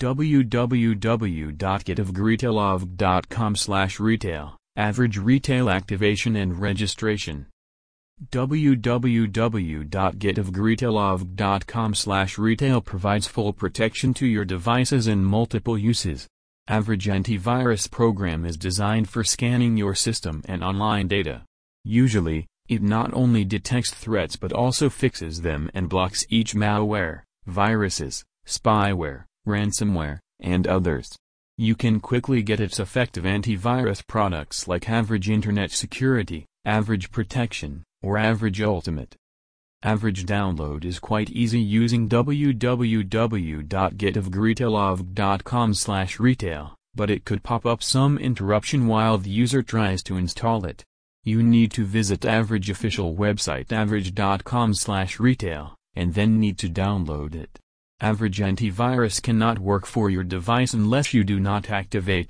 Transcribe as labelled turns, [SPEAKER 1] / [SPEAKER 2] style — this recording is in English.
[SPEAKER 1] www.getofgreatelog.com slash retail, average retail activation and registration. www.getofgreatelog.com slash retail provides full protection to your devices in multiple uses. Average antivirus program is designed for scanning your system and online data. Usually, it not only detects threats but also fixes them and blocks each malware, viruses, spyware, ransomware, and others. You can quickly get its effective antivirus products like Average Internet Security, Average Protection, or Average Ultimate. Average download is quite easy using www.getofgreatelog.com slash retail, but it could pop up some interruption while the user tries to install it. You need to visit Average official website average.com slash retail, and then need to download it. Average antivirus cannot work for your device unless you do not activate